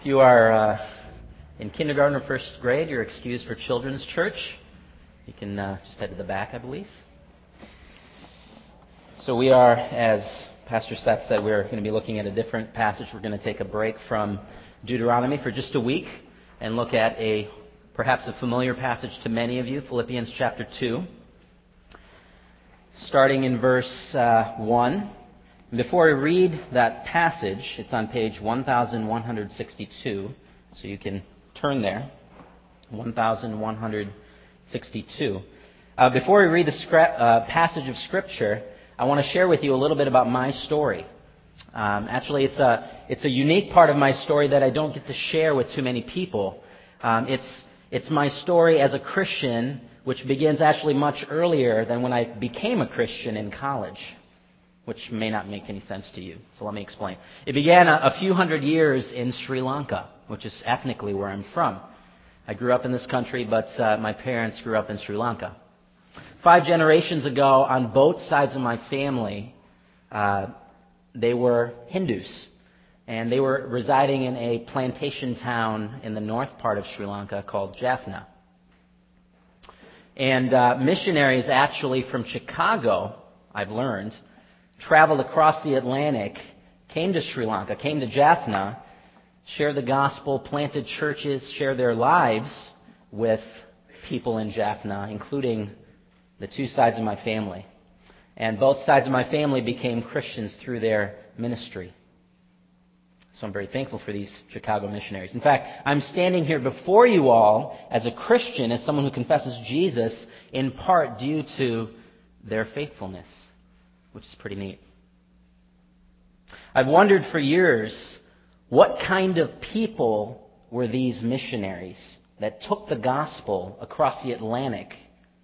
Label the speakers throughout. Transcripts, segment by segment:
Speaker 1: If you are uh, in kindergarten or first grade, you're excused for children's church. You can uh, just head to the back, I believe. So we are, as Pastor Seth said, we're going to be looking at a different passage. We're going to take a break from Deuteronomy for just a week and look at a perhaps a familiar passage to many of you, Philippians chapter 2, starting in verse uh, 1. Before I read that passage, it's on page 1162, so you can turn there. 1162. Uh, before we read the uh, passage of Scripture, I want to share with you a little bit about my story. Um, actually, it's a, it's a unique part of my story that I don't get to share with too many people. Um, it's, it's my story as a Christian, which begins actually much earlier than when I became a Christian in college which may not make any sense to you. So let me explain. It began a, a few hundred years in Sri Lanka, which is ethnically where I'm from. I grew up in this country, but uh, my parents grew up in Sri Lanka. Five generations ago, on both sides of my family, uh, they were Hindus. And they were residing in a plantation town in the north part of Sri Lanka called Jaffna. And uh, missionaries actually from Chicago, I've learned, traveled across the Atlantic, came to Sri Lanka, came to Jaffna, shared the gospel, planted churches, shared their lives with people in Jaffna, including the two sides of my family. And both sides of my family became Christians through their ministry. So I'm very thankful for these Chicago missionaries. In fact, I'm standing here before you all as a Christian, as someone who confesses Jesus, in part due to their faithfulness which is pretty neat. I've wondered for years what kind of people were these missionaries that took the gospel across the Atlantic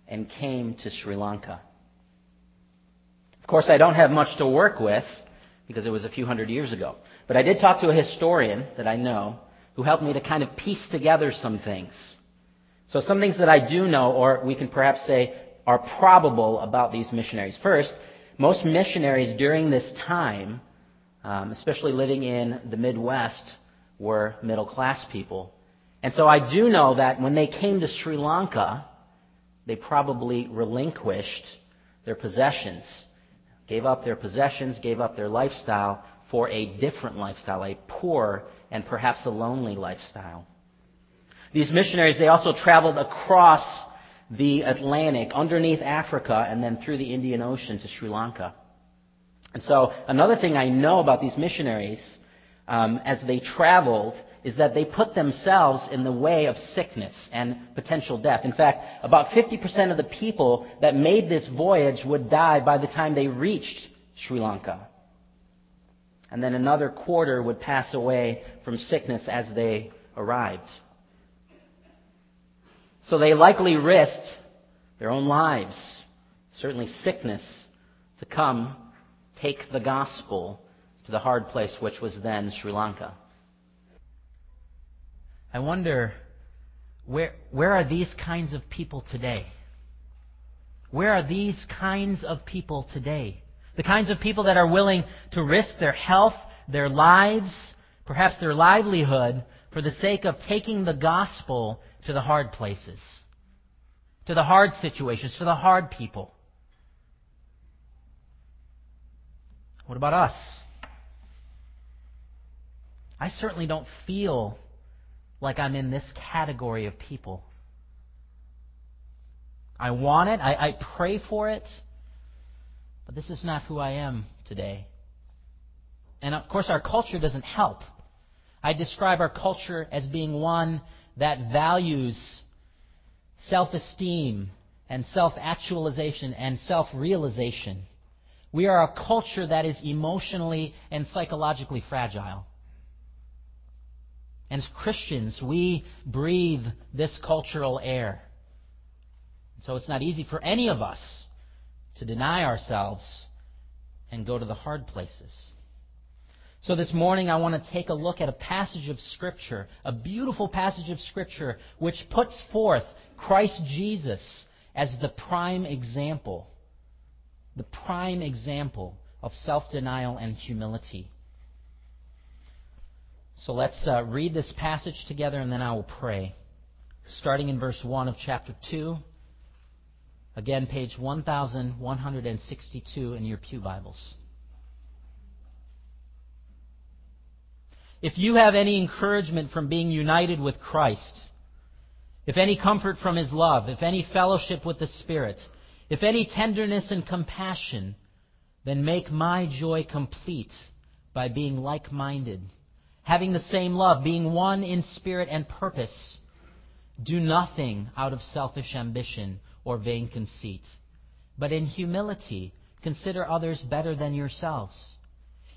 Speaker 1: and came to Sri Lanka. Of course, I don't have much to work with because it was a few hundred years ago. But I did talk to a historian that I know who helped me to kind of piece together some things. So some things that I do know, or we can perhaps say are probable about these missionaries. First, most missionaries during this time, um, especially living in the Midwest, were middle class people. And so I do know that when they came to Sri Lanka, they probably relinquished their possessions, gave up their possessions, gave up their lifestyle for a different lifestyle, a poor and perhaps a lonely lifestyle. These missionaries, they also traveled across the Atlantic, underneath Africa, and then through the Indian Ocean to Sri Lanka. And so, another thing I know about these missionaries um, as they traveled is that they put themselves in the way of sickness and potential death. In fact, about 50% of the people that made this voyage would die by the time they reached Sri Lanka. And then another quarter would pass away from sickness as they arrived. So they likely risked their own lives, certainly sickness, to come take the gospel to the hard place, which was then Sri Lanka. I wonder where, where are these kinds of people today? Where are these kinds of people today? The kinds of people that are willing to risk their health, their lives, perhaps their livelihood, for the sake of taking the gospel to the hard places, to the hard situations, to the hard people. What about us? I certainly don't feel like I'm in this category of people. I want it, I, I pray for it, but this is not who I am today. And of course, our culture doesn't help. I describe our culture as being one that values self esteem and self actualization and self realization. We are a culture that is emotionally and psychologically fragile. And as Christians, we breathe this cultural air. So it's not easy for any of us to deny ourselves and go to the hard places. So this morning I want to take a look at a passage of Scripture, a beautiful passage of Scripture, which puts forth Christ Jesus as the prime example, the prime example of self-denial and humility. So let's uh, read this passage together and then I will pray. Starting in verse 1 of chapter 2. Again, page 1162 in your Pew Bibles. If you have any encouragement from being united with Christ, if any comfort from His love, if any fellowship with the Spirit, if any tenderness and compassion, then make my joy complete by being like minded, having the same love, being one in spirit and purpose. Do nothing out of selfish ambition or vain conceit, but in humility consider others better than yourselves.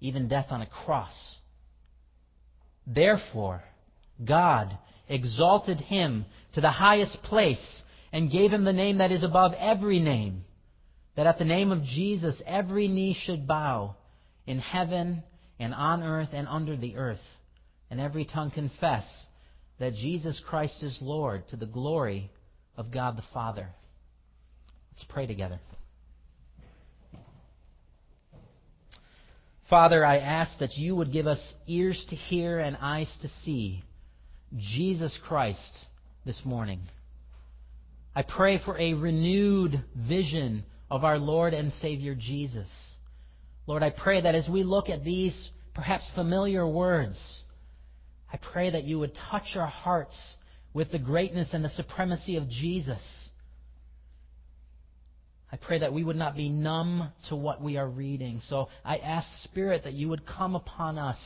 Speaker 1: even death on a cross. Therefore, God exalted him to the highest place and gave him the name that is above every name that at the name of Jesus every knee should bow in heaven and on earth and under the earth, and every tongue confess that Jesus Christ is Lord to the glory of God the Father. Let's pray together. Father, I ask that you would give us ears to hear and eyes to see Jesus Christ this morning. I pray for a renewed vision of our Lord and Savior Jesus. Lord, I pray that as we look at these perhaps familiar words, I pray that you would touch our hearts with the greatness and the supremacy of Jesus. I pray that we would not be numb to what we are reading. So I ask, Spirit, that you would come upon us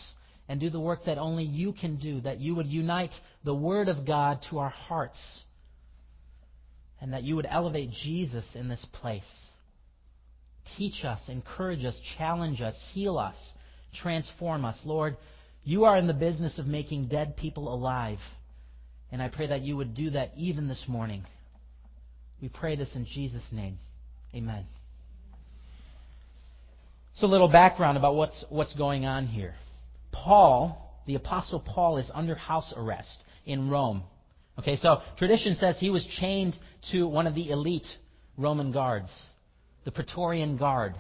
Speaker 1: and do the work that only you can do, that you would unite the Word of God to our hearts, and that you would elevate Jesus in this place. Teach us, encourage us, challenge us, heal us, transform us. Lord, you are in the business of making dead people alive. And I pray that you would do that even this morning. We pray this in Jesus' name. Amen. So, a little background about what's, what's going on here. Paul, the Apostle Paul, is under house arrest in Rome. Okay, so tradition says he was chained to one of the elite Roman guards the Praetorian Guard.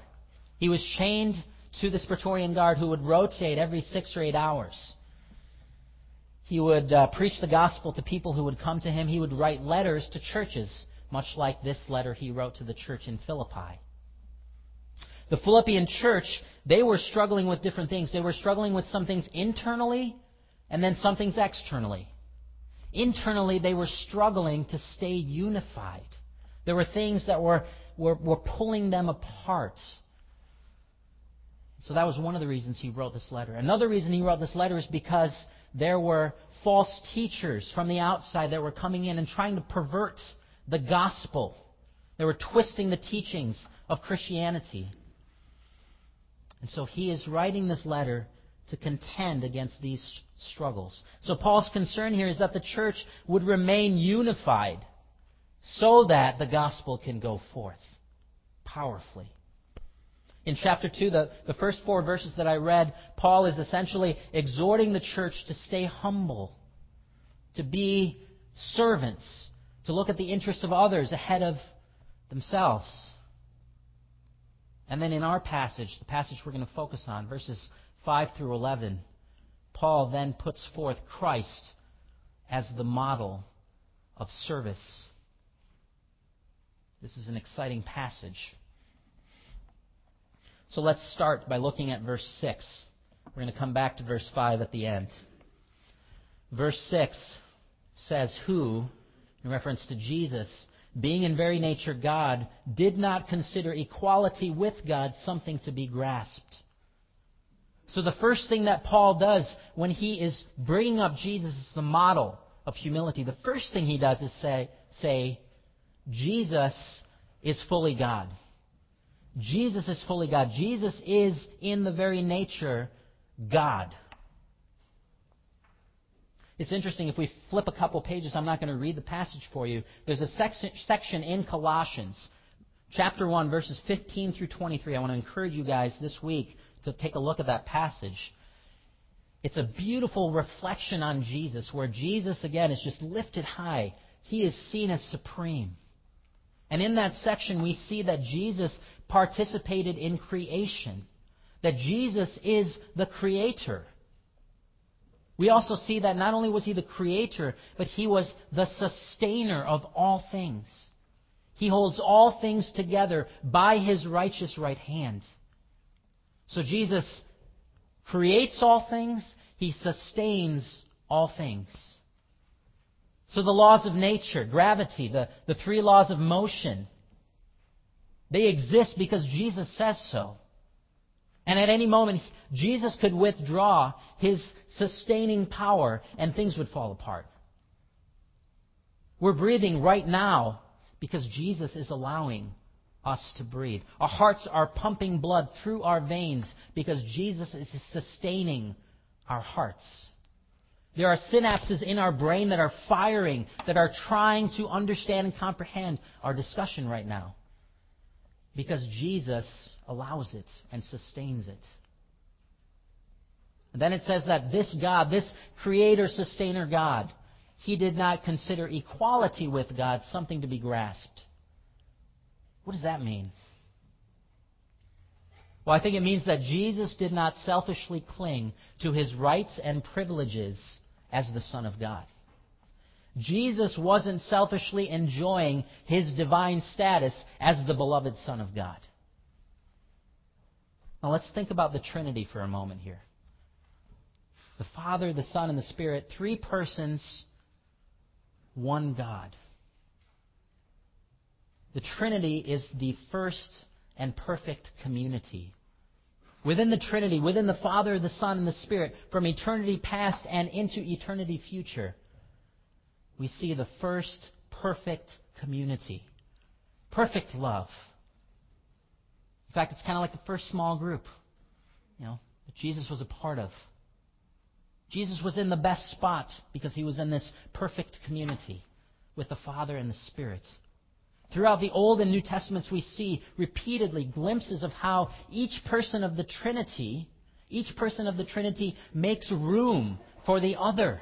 Speaker 1: He was chained to this Praetorian Guard who would rotate every six or eight hours. He would uh, preach the gospel to people who would come to him. He would write letters to churches, much like this letter he wrote to the church in Philippi. The Philippian church, they were struggling with different things. They were struggling with some things internally and then some things externally. Internally, they were struggling to stay unified. There were things that were were, were pulling them apart. So that was one of the reasons he wrote this letter. Another reason he wrote this letter is because there were false teachers from the outside that were coming in and trying to pervert the gospel. They were twisting the teachings of Christianity. And so he is writing this letter to contend against these struggles. So Paul's concern here is that the church would remain unified so that the gospel can go forth powerfully. In chapter 2, the, the first four verses that I read, Paul is essentially exhorting the church to stay humble, to be servants, to look at the interests of others ahead of themselves. And then in our passage, the passage we're going to focus on, verses 5 through 11, Paul then puts forth Christ as the model of service. This is an exciting passage. So let's start by looking at verse 6. We're going to come back to verse 5 at the end. Verse 6 says, Who, in reference to Jesus, being in very nature God, did not consider equality with God something to be grasped. So the first thing that Paul does when he is bringing up Jesus as the model of humility, the first thing he does is say, say Jesus is fully God. Jesus is fully God. Jesus is in the very nature God. It's interesting, if we flip a couple pages, I'm not going to read the passage for you. There's a section in Colossians, chapter 1, verses 15 through 23. I want to encourage you guys this week to take a look at that passage. It's a beautiful reflection on Jesus, where Jesus, again, is just lifted high. He is seen as supreme. And in that section, we see that Jesus participated in creation, that Jesus is the creator. We also see that not only was he the creator, but he was the sustainer of all things. He holds all things together by his righteous right hand. So Jesus creates all things, he sustains all things. So the laws of nature, gravity, the, the three laws of motion, they exist because Jesus says so. And at any moment, Jesus could withdraw his sustaining power and things would fall apart. We're breathing right now because Jesus is allowing us to breathe. Our hearts are pumping blood through our veins because Jesus is sustaining our hearts. There are synapses in our brain that are firing, that are trying to understand and comprehend our discussion right now. Because Jesus allows it and sustains it. And then it says that this God, this creator, sustainer God, he did not consider equality with God something to be grasped. What does that mean? Well, I think it means that Jesus did not selfishly cling to his rights and privileges as the Son of God. Jesus wasn't selfishly enjoying his divine status as the beloved Son of God. Now let's think about the Trinity for a moment here. The Father, the Son, and the Spirit, three persons, one God. The Trinity is the first and perfect community. Within the Trinity, within the Father, the Son, and the Spirit, from eternity past and into eternity future, we see the first perfect community. Perfect love. In fact, it's kind of like the first small group, you know, that Jesus was a part of. Jesus was in the best spot because he was in this perfect community with the Father and the Spirit. Throughout the Old and New Testaments, we see repeatedly glimpses of how each person of the Trinity, each person of the Trinity makes room for the other.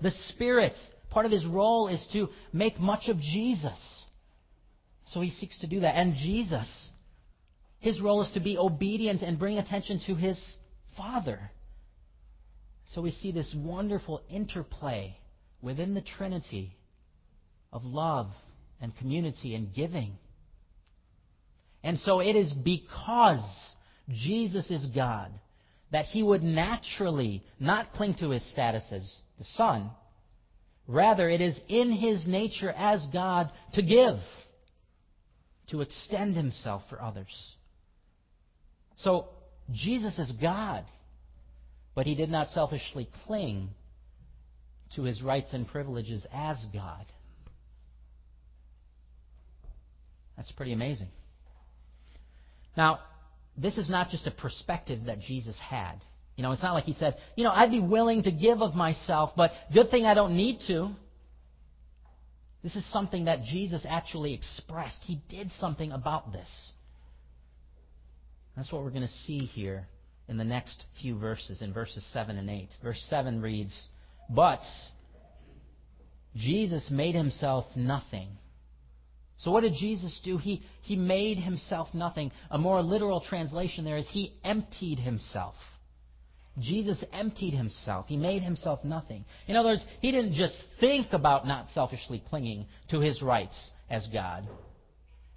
Speaker 1: The Spirit, part of his role is to make much of Jesus. So he seeks to do that. And Jesus his role is to be obedient and bring attention to his Father. So we see this wonderful interplay within the Trinity of love and community and giving. And so it is because Jesus is God that he would naturally not cling to his status as the Son. Rather, it is in his nature as God to give, to extend himself for others. So Jesus is God, but he did not selfishly cling to his rights and privileges as God. That's pretty amazing. Now, this is not just a perspective that Jesus had. You know, it's not like he said, you know, I'd be willing to give of myself, but good thing I don't need to. This is something that Jesus actually expressed. He did something about this. That's what we're going to see here in the next few verses, in verses 7 and 8. Verse 7 reads, But Jesus made himself nothing. So what did Jesus do? He, he made himself nothing. A more literal translation there is he emptied himself. Jesus emptied himself. He made himself nothing. In other words, he didn't just think about not selfishly clinging to his rights as God.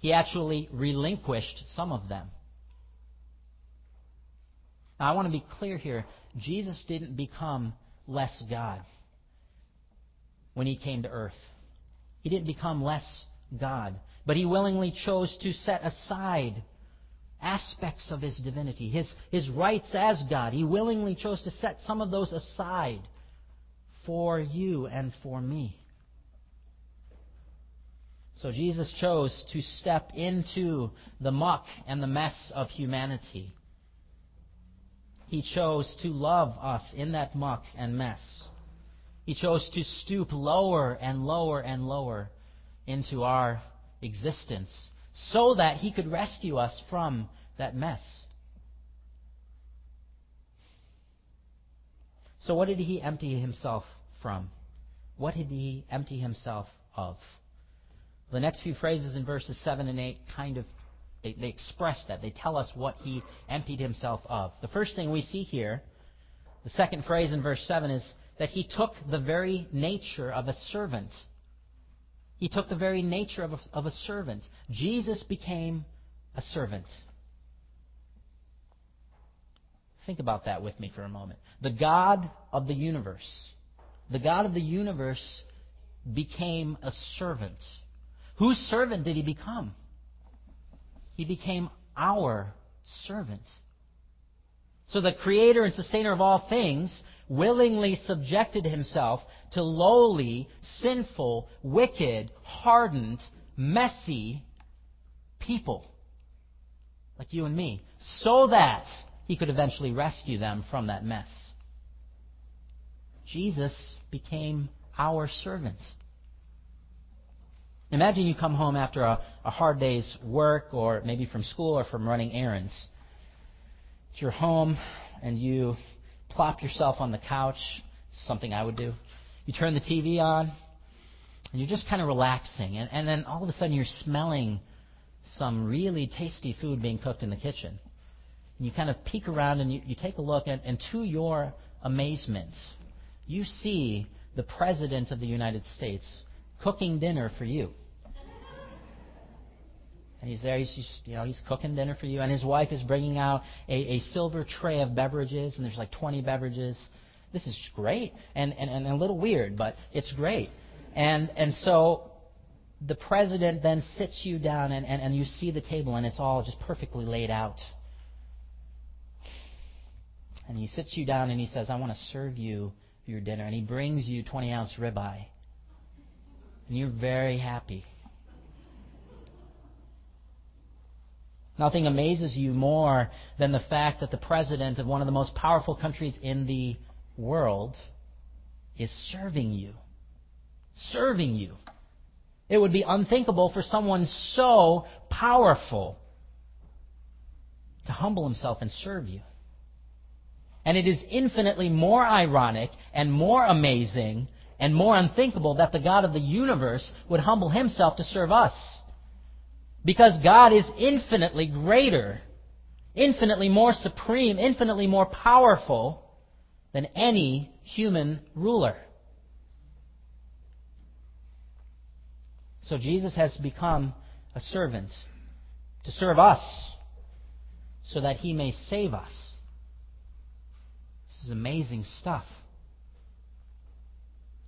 Speaker 1: He actually relinquished some of them. Now, I want to be clear here. Jesus didn't become less God when he came to earth. He didn't become less God, but he willingly chose to set aside aspects of his divinity, his, his rights as God. He willingly chose to set some of those aside for you and for me. So Jesus chose to step into the muck and the mess of humanity he chose to love us in that muck and mess. He chose to stoop lower and lower and lower into our existence so that he could rescue us from that mess. So, what did he empty himself from? What did he empty himself of? The next few phrases in verses 7 and 8 kind of they, they express that. They tell us what he emptied himself of. The first thing we see here, the second phrase in verse 7 is that he took the very nature of a servant. He took the very nature of a, of a servant. Jesus became a servant. Think about that with me for a moment. The God of the universe, the God of the universe became a servant. Whose servant did he become? He became our servant. So the creator and sustainer of all things willingly subjected himself to lowly, sinful, wicked, hardened, messy people like you and me, so that he could eventually rescue them from that mess. Jesus became our servant. Imagine you come home after a, a hard day's work, or maybe from school or from running errands. You're home and you plop yourself on the couch. It's Something I would do. You turn the TV on, and you're just kind of relaxing, and, and then all of a sudden you're smelling some really tasty food being cooked in the kitchen. And you kind of peek around and you, you take a look, and, and to your amazement, you see the President of the United States cooking dinner for you. And he's there, he's just, you know, he's cooking dinner for you, and his wife is bringing out a, a silver tray of beverages, and there's like 20 beverages. This is great, and, and, and a little weird, but it's great. And, and so the president then sits you down, and, and, and you see the table, and it's all just perfectly laid out. And he sits you down, and he says, I want to serve you your dinner. And he brings you 20 ounce ribeye. And you're very happy. Nothing amazes you more than the fact that the president of one of the most powerful countries in the world is serving you. Serving you. It would be unthinkable for someone so powerful to humble himself and serve you. And it is infinitely more ironic and more amazing and more unthinkable that the God of the universe would humble himself to serve us. Because God is infinitely greater, infinitely more supreme, infinitely more powerful than any human ruler. So Jesus has become a servant to serve us so that he may save us. This is amazing stuff.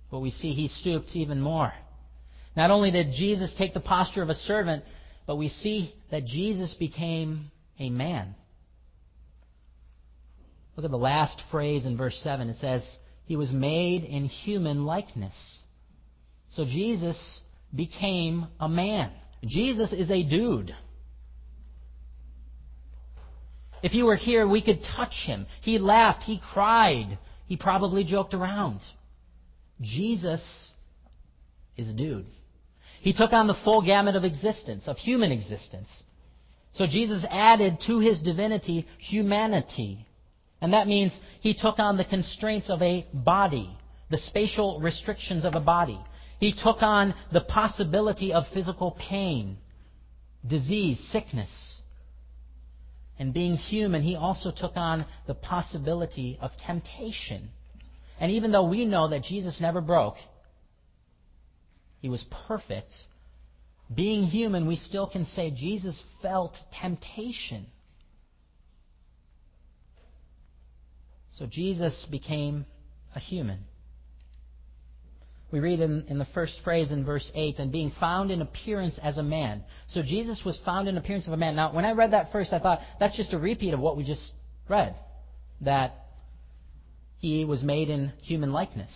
Speaker 1: But we see he stooped even more. Not only did Jesus take the posture of a servant, but we see that Jesus became a man. Look at the last phrase in verse 7. It says, He was made in human likeness. So Jesus became a man. Jesus is a dude. If he were here, we could touch him. He laughed, he cried, he probably joked around. Jesus is a dude. He took on the full gamut of existence, of human existence. So Jesus added to his divinity humanity. And that means he took on the constraints of a body, the spatial restrictions of a body. He took on the possibility of physical pain, disease, sickness. And being human, he also took on the possibility of temptation. And even though we know that Jesus never broke, he was perfect. Being human, we still can say Jesus felt temptation. So Jesus became a human. We read in, in, the first phrase in verse 8, and being found in appearance as a man. So Jesus was found in appearance of a man. Now, when I read that first, I thought that's just a repeat of what we just read. That he was made in human likeness.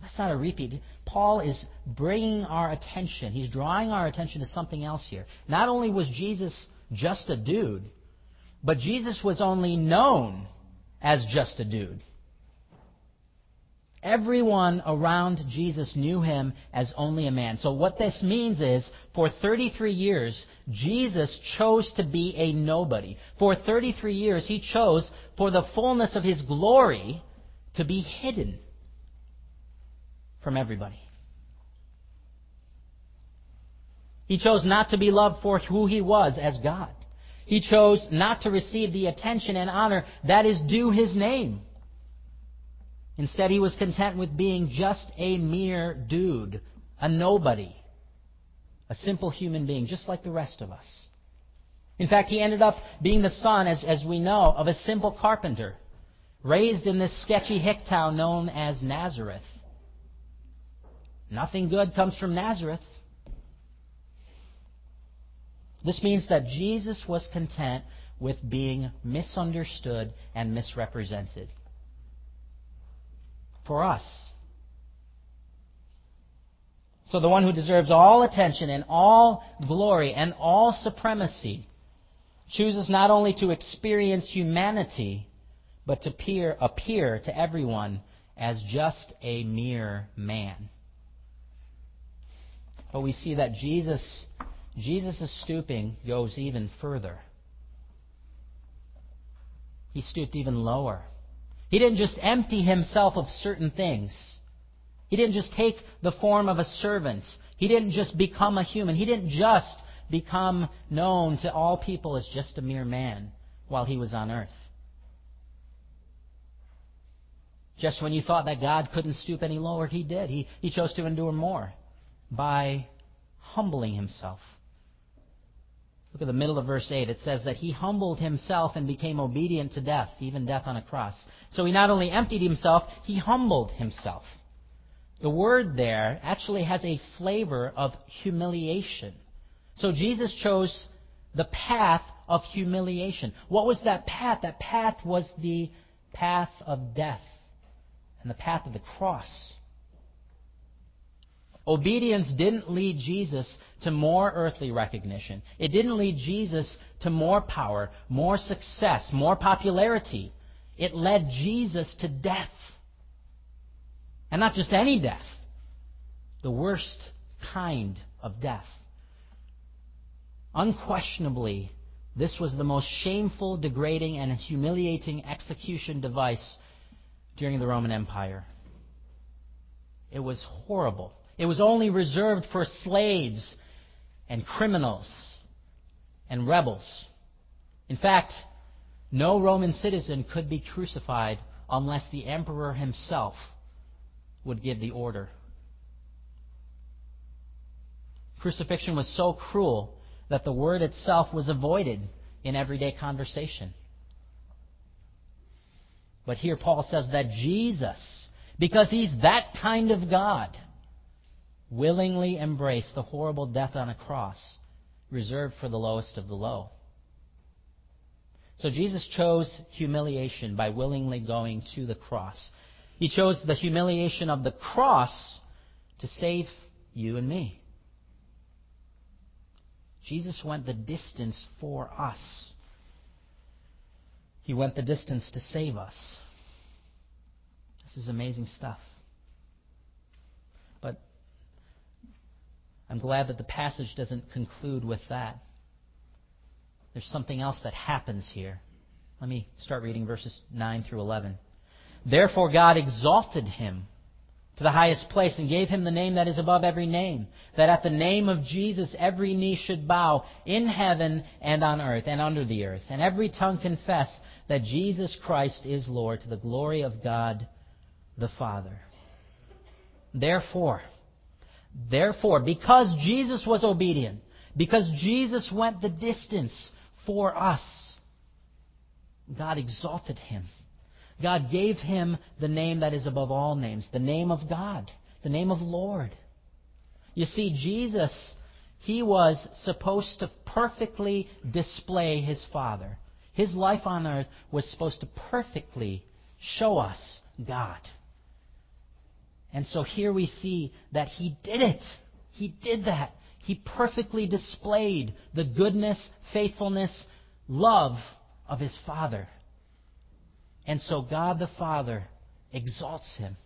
Speaker 1: That's not a repeat. Paul is bringing our attention, he's drawing our attention to something else here. Not only was Jesus just a dude, but Jesus was only known as just a dude. Everyone around Jesus knew him as only a man. So what this means is, for 33 years, Jesus chose to be a nobody. For 33 years, he chose, for the fullness of his glory, to be hidden from everybody. He chose not to be loved for who he was as God. He chose not to receive the attention and honor that is due his name. Instead, he was content with being just a mere dude, a nobody, a simple human being, just like the rest of us. In fact, he ended up being the son, as, as we know, of a simple carpenter, raised in this sketchy hick town known as Nazareth. Nothing good comes from Nazareth. This means that Jesus was content with being misunderstood and misrepresented for us. So the one who deserves all attention and all glory and all supremacy chooses not only to experience humanity, but to appear, appear to everyone as just a mere man. But we see that Jesus, Jesus' stooping goes even further. He stooped even lower. He didn't just empty himself of certain things. He didn't just take the form of a servant. He didn't just become a human. He didn't just become known to all people as just a mere man while he was on earth. Just when you thought that God couldn't stoop any lower, he did. He, he chose to endure more by humbling himself. Look at the middle of verse 8. It says that he humbled himself and became obedient to death, even death on a cross. So he not only emptied himself, he humbled himself. The word there actually has a flavor of humiliation. So Jesus chose the path of humiliation. What was that path? That path was the path of death and the path of the cross. Obedience didn't lead Jesus to more earthly recognition. It didn't lead Jesus to more power, more success, more popularity. It led Jesus to death. And not just any death, the worst kind of death. Unquestionably, this was the most shameful, degrading, and humiliating execution device during the Roman Empire. It was horrible. It was only reserved for slaves and criminals and rebels. In fact, no Roman citizen could be crucified unless the emperor himself would give the order. Crucifixion was so cruel that the word itself was avoided in everyday conversation. But here Paul says that Jesus, because he's that kind of God, willingly embraced the horrible death on a cross reserved for the lowest of the low. So Jesus chose humiliation by willingly going to the cross. He chose the humiliation of the cross to save you and me. Jesus went the distance for us. He went the distance to save us. This is amazing stuff. I'm glad that the passage doesn't conclude with that. There's something else that happens here. Let me start reading verses 9 through 11. Therefore God exalted him to the highest place and gave him the name that is above every name, that at the name of Jesus every knee should bow in heaven and on earth and under the earth, and every tongue confess that Jesus Christ is Lord to the glory of God the Father. Therefore, Therefore, because Jesus was obedient, because Jesus went the distance for us, God exalted him. God gave him the name that is above all names, the name of God, the name of Lord. You see, Jesus, he was supposed to perfectly display his Father. His life on earth was supposed to perfectly show us God. And so here we see that he did it. He did that. He perfectly displayed the goodness, faithfulness, love of his Father. And so God the Father exalts him.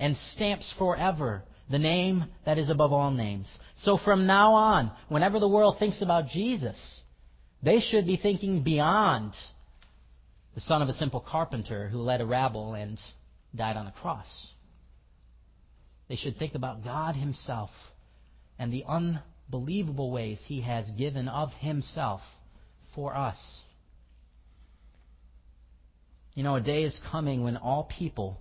Speaker 1: and stamps forever the name that is above all names. So from now on, whenever the world thinks about Jesus, they should be thinking beyond the son of a simple carpenter who led a rabble and died on a cross. They should think about God Himself and the unbelievable ways He has given of Himself for us. You know, a day is coming when all people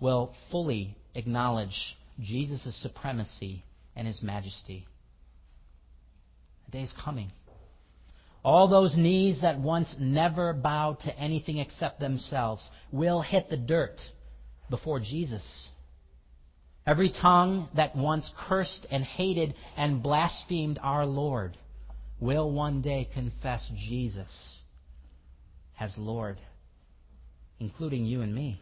Speaker 1: will fully acknowledge Jesus' supremacy and his majesty. A day is coming. All those knees that once never bowed to anything except themselves will hit the dirt before Jesus. Every tongue that once cursed and hated and blasphemed our Lord will one day confess Jesus as Lord, including you and me.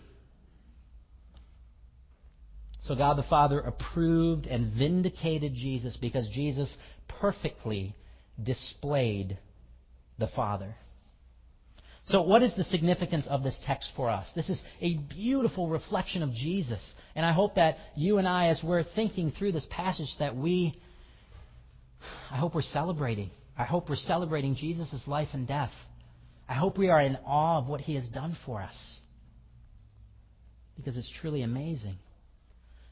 Speaker 1: So God the Father approved and vindicated Jesus because Jesus perfectly displayed the Father. So, what is the significance of this text for us? This is a beautiful reflection of Jesus. And I hope that you and I, as we're thinking through this passage, that we, I hope we're celebrating. I hope we're celebrating Jesus' life and death. I hope we are in awe of what he has done for us. Because it's truly amazing.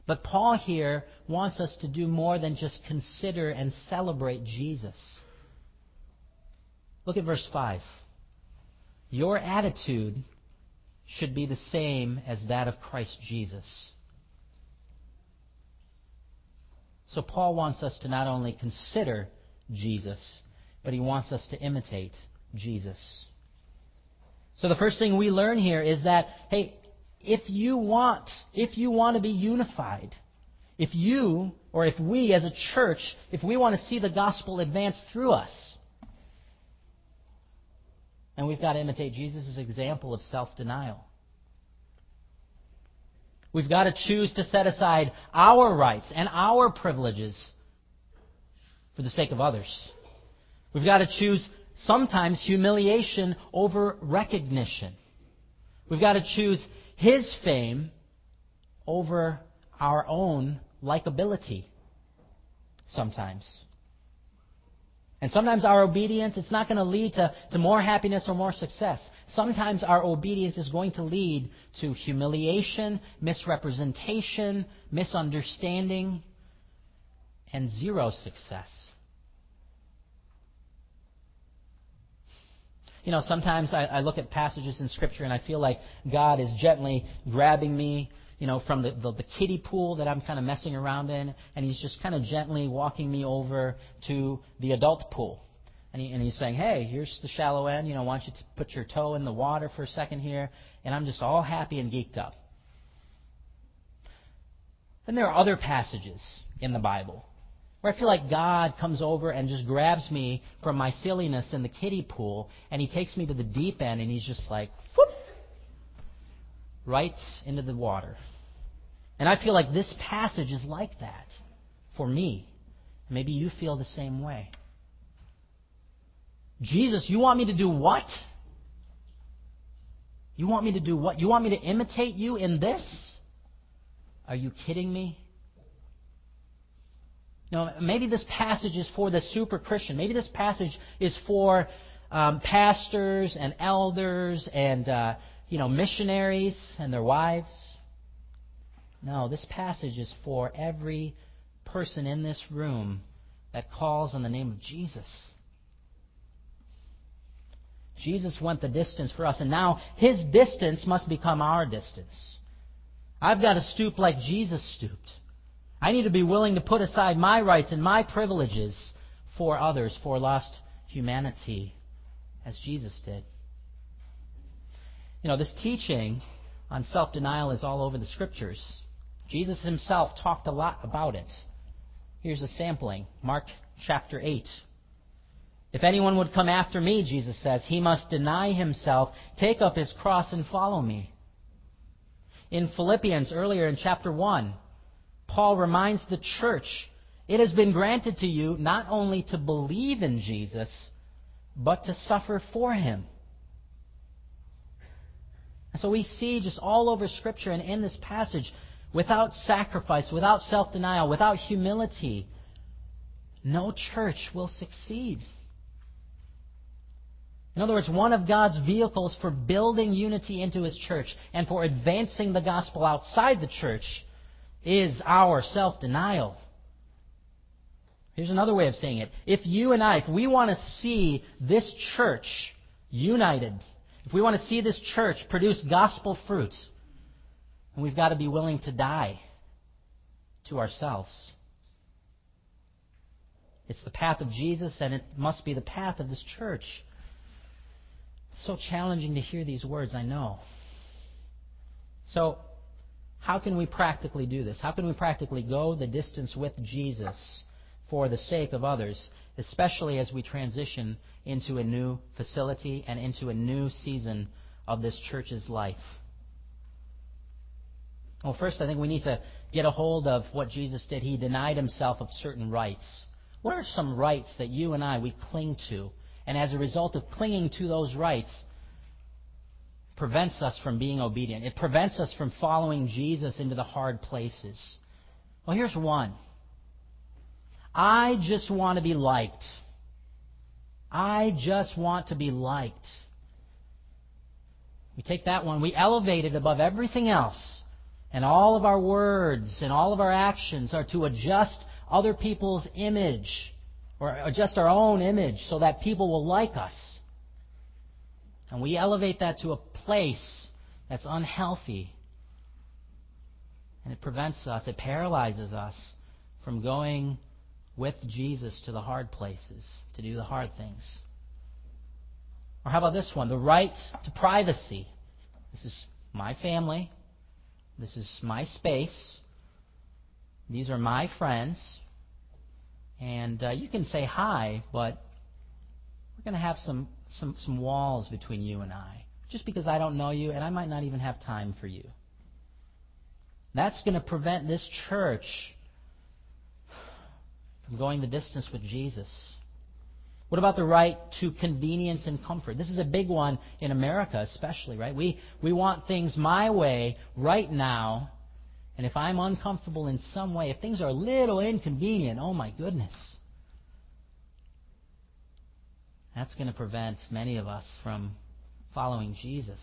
Speaker 1: But Paul here wants us to do more than just consider and celebrate Jesus. Look at verse 5. Your attitude should be the same as that of Christ Jesus. So Paul wants us to not only consider Jesus, but he wants us to imitate Jesus. So the first thing we learn here is that, hey, if you want, if you want to be unified, if you, or if we as a church, if we want to see the gospel advance through us, and we've got to imitate Jesus' example of self denial. We've got to choose to set aside our rights and our privileges for the sake of others. We've got to choose sometimes humiliation over recognition. We've got to choose his fame over our own likability sometimes. And sometimes our obedience, it's not going to lead to, more happiness or more success. Sometimes our obedience is going to lead to humiliation, misrepresentation, misunderstanding, and zero success. You know, sometimes I, I look at passages in Scripture and I feel like God is gently grabbing me, you know, from the, the, the kiddie pool that I'm kind of messing around in, and He's just kind of gently walking me over to the adult pool. And, he, and He's saying, hey, here's the shallow end. You know, why don't you t- put your toe in the water for a second here? And I'm just all happy and geeked up. Then there are other passages in the Bible where I feel like God comes over and just grabs me from my silliness in the kiddie pool and he takes me to the deep end and he's just like, whoop, right into the water. And I feel like this passage is like that for me. Maybe you feel the same way. Jesus, you want me to do what? You want me to do what? You want me to imitate you in this? Are you kidding me? Know, maybe this passage is for the super Christian. Maybe this passage is for um, pastors and elders and uh, you know missionaries and their wives. No, this passage is for every person in this room that calls on the name of Jesus. Jesus went the distance for us, and now his distance must become our distance. I've got to stoop like Jesus stooped. I need to be willing to put aside my rights and my privileges for others, for lost humanity, as Jesus did. You know, this teaching on self denial is all over the scriptures. Jesus himself talked a lot about it. Here's a sampling Mark chapter 8. If anyone would come after me, Jesus says, he must deny himself, take up his cross, and follow me. In Philippians, earlier in chapter 1, Paul reminds the church it has been granted to you not only to believe in Jesus, but to suffer for him. And so we see just all over Scripture and in this passage without sacrifice, without self denial, without humility, no church will succeed. In other words, one of God's vehicles for building unity into His church and for advancing the gospel outside the church is our self denial. Here's another way of saying it. If you and I, if we want to see this church united, if we want to see this church produce gospel fruit, we've got to be willing to die to ourselves. It's the path of Jesus, and it must be the path of this church. It's so challenging to hear these words, I know. So, how can we practically do this? How can we practically go the distance with Jesus for the sake of others, especially as we transition into a new facility and into a new season of this church's life? Well, first, I think we need to get a hold of what Jesus did. He denied himself of certain rights. What are some rights that you and I, we cling to? And as a result of clinging to those rights, prevents us from being obedient. It prevents us from following Jesus into the hard places. Well, here's one. I just want to be liked. I just want to be liked. We take that one, we elevate it above everything else. And all of our words and all of our actions are to adjust other people's image or adjust our own image so that people will like us. And we elevate that to a place that's unhealthy. And it prevents us, it paralyzes us from going with Jesus to the hard places, to do the hard things. Or how about this one? The right to privacy. This is my family. This is my space. These are my friends. And uh, you can say hi, but we're going to have some, some, some walls between you and I. Just because I don't know you, and I might not even have time for you. That's going to prevent this church from going the distance with Jesus. What about the right to convenience and comfort? This is a big one in America, especially, right? We, we want things my way right now. And if I'm uncomfortable in some way, if things are a little inconvenient, oh my goodness. That's going to prevent many of us from following Jesus.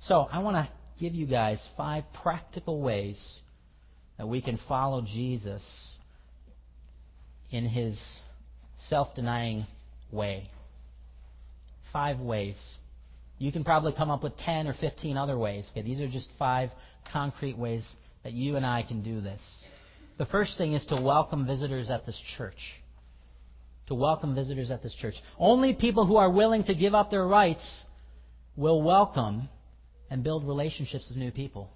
Speaker 1: So, I want to give you guys five practical ways that we can follow Jesus in his self denying way. Five ways. You can probably come up with 10 or 15 other ways. Okay, these are just five concrete ways that you and I can do this. The first thing is to welcome visitors at this church. To welcome visitors at this church. Only people who are willing to give up their rights will welcome and build relationships with new people.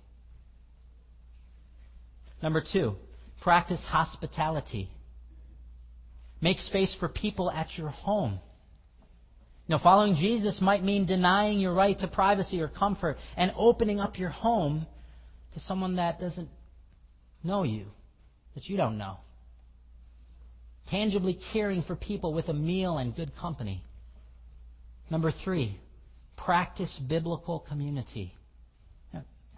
Speaker 1: Number two, practice hospitality. Make space for people at your home. Now, following Jesus might mean denying your right to privacy or comfort and opening up your home to someone that doesn't know you, that you don't know. Tangibly caring for people with a meal and good company. Number three, practice biblical community.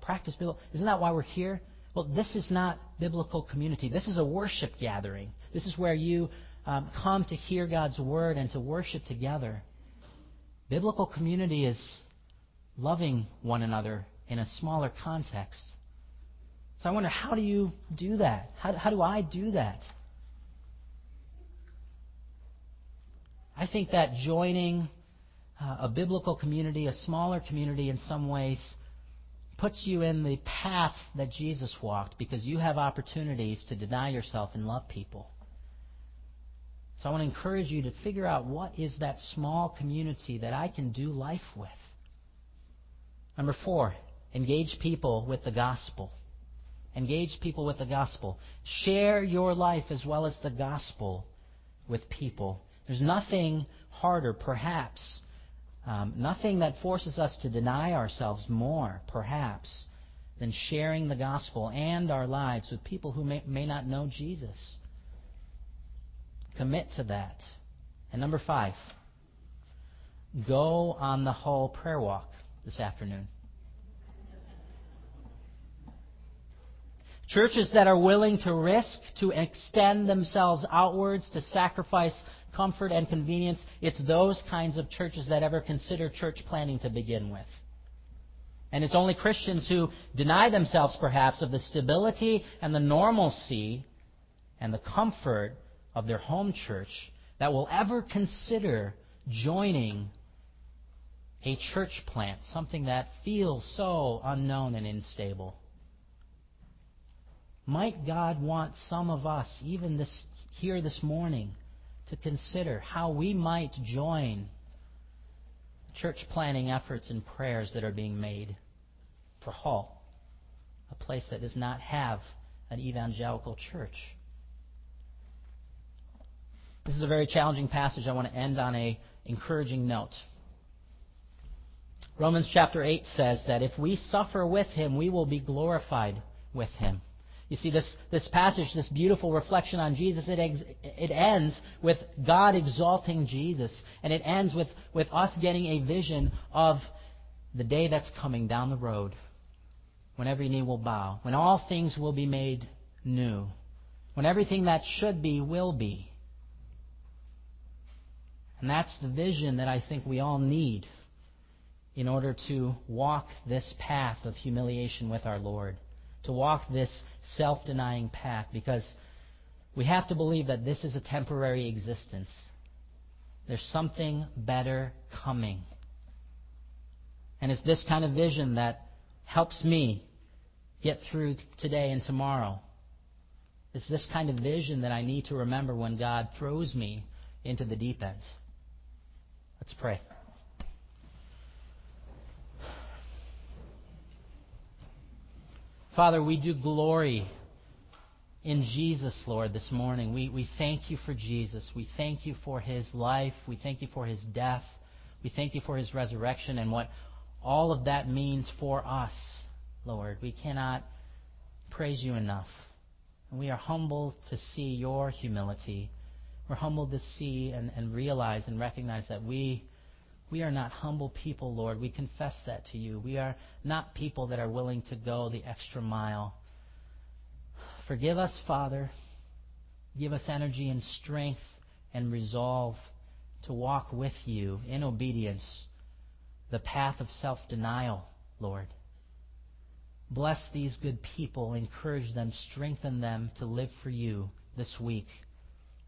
Speaker 1: practice biblical. Isn't that why we're here? Well, this is not biblical community. This is a worship gathering. This is where you um, come to hear God's word and to worship together. Biblical community is loving one another in a smaller context. So I wonder, how do you do that? How, how do I do that? I think that joining uh, a biblical community, a smaller community in some ways, puts you in the path that Jesus walked because you have opportunities to deny yourself and love people. So I want to encourage you to figure out what is that small community that I can do life with. Number four, engage people with the gospel. Engage people with the gospel. Share your life as well as the gospel with people. There's nothing harder, perhaps, um, nothing that forces us to deny ourselves more, perhaps, than sharing the gospel and our lives with people who may, may not know Jesus. Commit to that. And number five, go on the Hull prayer walk this afternoon.
Speaker 2: Churches that are willing to risk, to extend themselves outwards, to sacrifice comfort and convenience, it's those kinds of churches that ever consider church planting to begin with. And it's only Christians who deny themselves, perhaps, of the stability and the normalcy and the comfort of their home church that will ever consider joining a church plant, something that feels so unknown and unstable. Might God want some of us, even this, here this morning, to consider how we might join church planting efforts and prayers that are being made for Hull, a place that does not have an evangelical church. This is a very challenging passage. I want to end on a encouraging note. Romans chapter 8 says that if we suffer with him, we will be glorified with him. You see, this, this passage, this beautiful reflection on Jesus, it, ex, it ends with God exalting Jesus. And it ends with, with us getting a vision of the day that's coming down the road when every knee will bow, when all things will be made new, when everything that should be will be. And that's the vision that I think we all need in order to walk this path of humiliation with our Lord, to walk this self denying path, because we have to believe that this is a temporary existence. There's something better coming. And it's this kind of vision that helps me get through today and tomorrow. It's this kind of vision that I need to remember when God throws me into the deep end. Let's pray. Father, we do glory in Jesus, Lord, this morning. We, we thank you for Jesus. We thank you for his life. We thank you for his death. We thank you for his resurrection and what all of that means for us, Lord. We cannot praise you enough. And we are humbled to see your humility. We're humbled to see and, and realize and recognize that we we are not humble people, Lord. We confess that to you. We are not people that are willing to go the extra mile. Forgive us, Father. Give us energy and strength and resolve to walk with you in obedience the path of self denial, Lord. Bless these good people, encourage them, strengthen them to live for you this week.